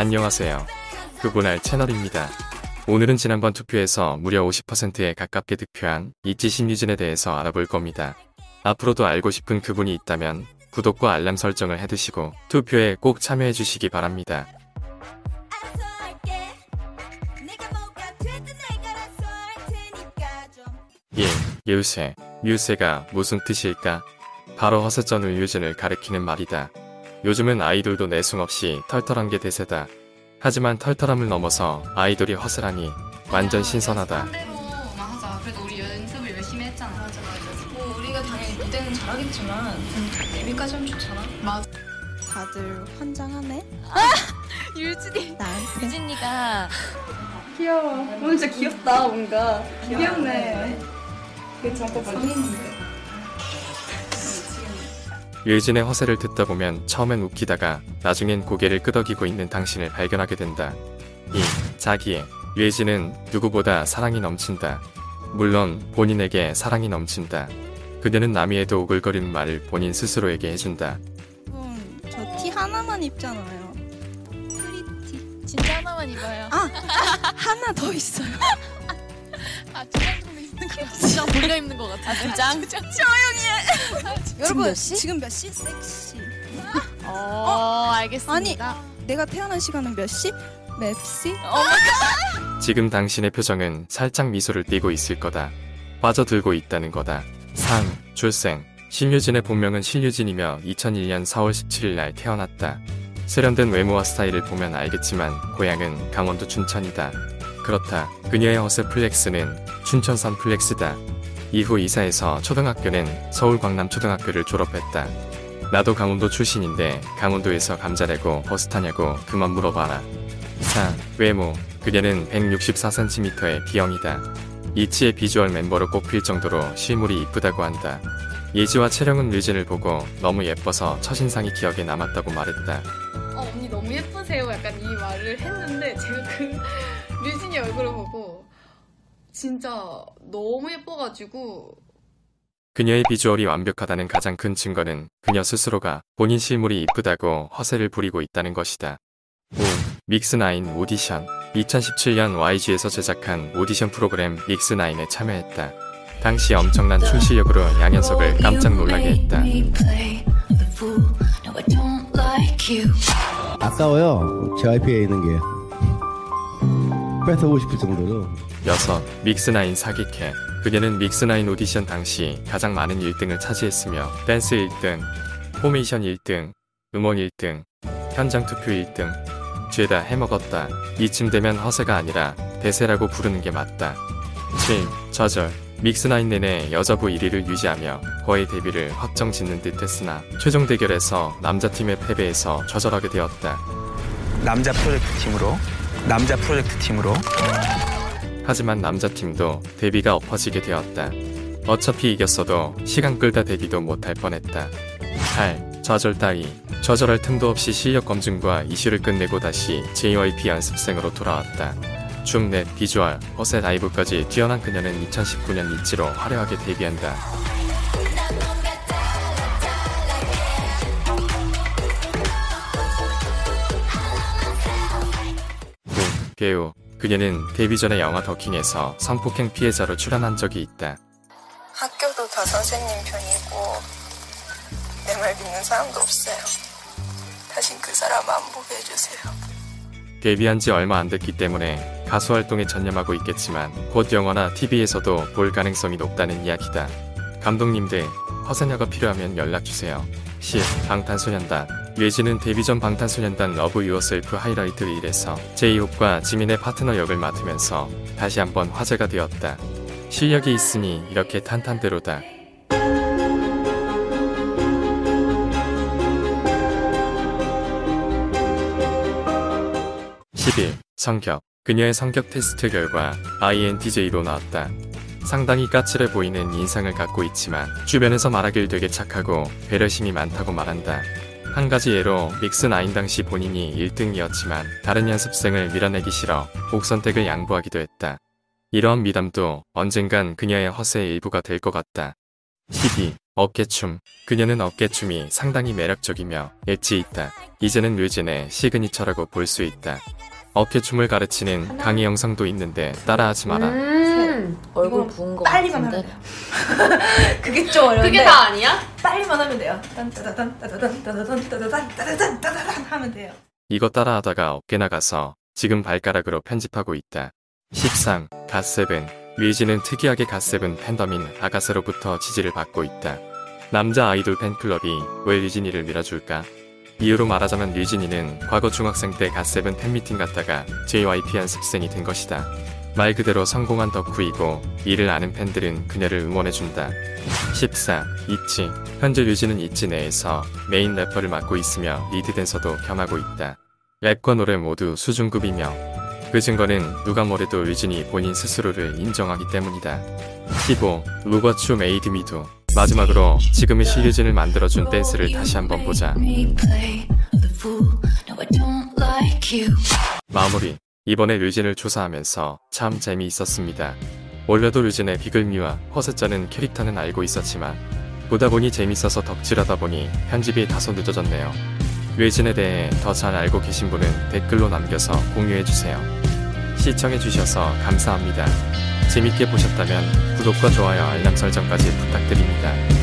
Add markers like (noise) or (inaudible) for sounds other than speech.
안녕하세요. 그분할 채널입니다. 오늘은 지난번 투표에서 무려 50%에 가깝게 득표한 이지 신유진에 대해서 알아볼 겁니다. 앞으로도 알고 싶은 그분이 있다면 구독과 알람 설정을 해두시고 투표에 꼭 참여해 주시기 바랍니다. 1. 예우세. 뮤세가 무슨 뜻일까? 바로 허세전 의유진을 가리키는 말이다. 요즘은 아이돌도 내숭 없이 털털한 게 대세다. 하지만 털털함을 넘어서 아이돌이 허세라니 완전 신선하다. 하자. 그래도 우리 연습을 열심히 했잖아. 맞아 맞아. 뭐 우리가 당연히 무대는 잘하겠지만 데뷔까지 하면 좋잖아. 맞아. 다들 환장하네? (laughs) 유진이. 나한테 유진이가 귀여워. 오늘 진짜 귀엽다 뭔가. 귀엽네. 그 잠깐 성인인데. 류진의 허세를 듣다 보면 처음엔 웃기다가 나중엔 고개를 끄덕이고 있는 당신을 발견하게 된다. 2. 자기애. 류진은 누구보다 사랑이 넘친다. 물론 본인에게 사랑이 넘친다. 그녀는 남이 해도 오글거리는 말을 본인 스스로에게 해준다. 음, 저 티 하나만 입잖아요 pretty 진짜 하나만 입어요. 하나 더 있어요 아, 정도 입는 거 같아. 두장 돌려 입는 거 같아. 두 장? 여러분 몇 시? 지금 몇 시? 섹시 어, 알겠습니다. 내가 태어난 시간은 몇 시? 맵시? 지금 당신의 표정은 살짝 미소를 띠고 있을 거다. 빠져들고 있다는 거다. 3. 출생. 신유진의 본명은 신유진이며 2001년 4월 17일 날 태어났다. 세련된 외모와 스타일을 보면 알겠지만 고향은 강원도 춘천이다. 그렇다. 그녀의 허세 flex는 춘천산 flex다. 이후 이사해서 초등학교는 서울 광남초등학교를 졸업했다. 나도 강원도 출신인데 강원도에서 감자 내고 버스 타냐고 그만 물어봐라. 4. 외모. 그녀는 164cm의 B형이다. 이치의 비주얼 멤버로 꼽힐 정도로 실물이 이쁘다고 한다. 예지와 채령은 류진을 보고 너무 예뻐서 첫인상이 기억에 남았다고 말했다. 어, 언니 너무 예쁘세요. 약간 이 말을 했는데 제가 그 (laughs) 류진이 얼굴을 보고 진짜 너무 예뻐가지고 그녀의 비주얼이 완벽하다는 가장 큰 증거는 그녀 스스로가 본인 실물이 이쁘다고 허세를 부리고 있다는 것이다. 5. 믹스9 오디션 2017년 YG에서 제작한 오디션 프로그램 믹스9에 참여했다. 당시 엄청난 춤 실력으로 양현석을 깜짝 놀라게 했다. 아까워요. JYP에 있는 게. 뺏어보고 싶을 정도로. 6. 믹스9 사기캐 그녀는 믹스9 오디션 당시 가장 많은 1등을 차지했으며 댄스 1등, 포메이션 1등, 음원 1등, 현장 투표 1등 죄다 해먹었다. 이쯤 되면 허세가 아니라 대세라고 부르는 게 맞다. 7. 좌절 MIXNINE 내내 여자부 1위를 유지하며 거의 데뷔를 확정 짓는 듯 했으나 최종 대결에서 남자팀의 패배에서 좌절하게 되었다. 남자 프로젝트 팀으로 남자 프로젝트 팀으로 하지만 남자팀도 데뷔가 엎어지게 되었다. 어차피 이겼어도 시간 끌다 데뷔도 못할 뻔했다. 8. 좌절 따위. 좌절할 틈도 없이 실력 검증과 이슈를 끝내고 다시 JYP 연습생으로 돌아왔다. 춤, 랩, 비주얼, 허세 라이브까지 뛰어난 그녀는 2019년 ITZY로 화려하게 데뷔한다. 구. 개우. 그녀는 데뷔 전에 영화 더킹에서 성폭행 피해자로 출연한 적이 있다. 학교도 다 선생님 편이고 내 말 믿는 사람도 없어요. 다신 그 사람 안 보게 해주세요. 데뷔한 지 얼마 안 됐기 때문에 가수 활동에 전념하고 있겠지만 곧 영화나 TV에서도 볼 가능성이 높다는 이야기다. 감독님들, 허세녀가 필요하면 연락주세요. 10. 방탄소년단 예지는 데뷔 전 방탄소년단 Love Yourself Highlight Reel에서 j-hope과 지민의 파트너 역을 맡으면서 다시 한번 화제가 되었다. 실력이 있으니 이렇게 탄탄대로다. 11. 성격. 그녀의 성격 테스트 결과 INTJ로 나왔다. 상당히 까칠해 보이는 인상을 갖고 있지만 주변에서 말하길 되게 착하고 배려심이 많다고 말한다. 한 가지 예로 믹스9 당시 본인이 1등이었지만 다른 연습생을 밀어내기 싫어 곡 선택을 양보하기도 했다. 이러한 미담도 언젠간 그녀의 허세의 일부가 될 것 같다. 12. 어깨춤. 그녀는 어깨춤이 상당히 매력적이며 엣지 있다. 이제는 류진의 시그니처라고 볼 수 있다. 어깨춤을 가르치는 강의 영상도 있는데 따라하지 마라. 음, 얼굴 부은 거 빨리만 같은데. 하면 돼요. 그게 좀 어려운데. 그게 다 아니야? 빨리만 하면 돼요. 딴따다단 따다단 따다단 따다단 따다단 따다단 하면 돼요. 이거 따라하다가 어깨 나가서 지금 발가락으로 편집하고 있다. 13. 갓세븐. 류진은 특이하게 갓세븐 팬덤인 아가새로부터 지지를 받고 있다. 남자 아이돌 팬클럽이 왜 류진이를 밀어줄까? 이유로 말하자면 류진이는 과거 중학생 때 갓세븐 팬미팅 갔다가 JYP 연습생이 된 것이다. 말 그대로 성공한 덕후이고 이를 아는 팬들은 그녀를 응원해준다. 14. 있지. 현재 류진은 있지 내에서 메인 래퍼를 맡고 있으며 리드 댄서도 겸하고 있다. 랩과 노래 모두 수준급이며 그 증거는 누가 뭐래도 류진이 본인 스스로를 인정하기 때문이다. 15. 루거추 메이드미도 마지막으로 지금의 신류진을 만들어준 댄스를 다시 한번 보자. 마무리. 이번에 류진을 조사하면서 참 재미있었습니다. 원래도 류진의 비글미와 허세짜는 캐릭터는 알고 있었지만 보다 보니 재밌어서 덕질하다 보니 편집이 다소 늦어졌네요. 류진에 대해 더 잘 알고 계신 분은 댓글로 남겨서 공유해주세요. 시청해주셔서 감사합니다. 재밌게 보셨다면 구독과 좋아요 알람 설정까지 부탁드립니다.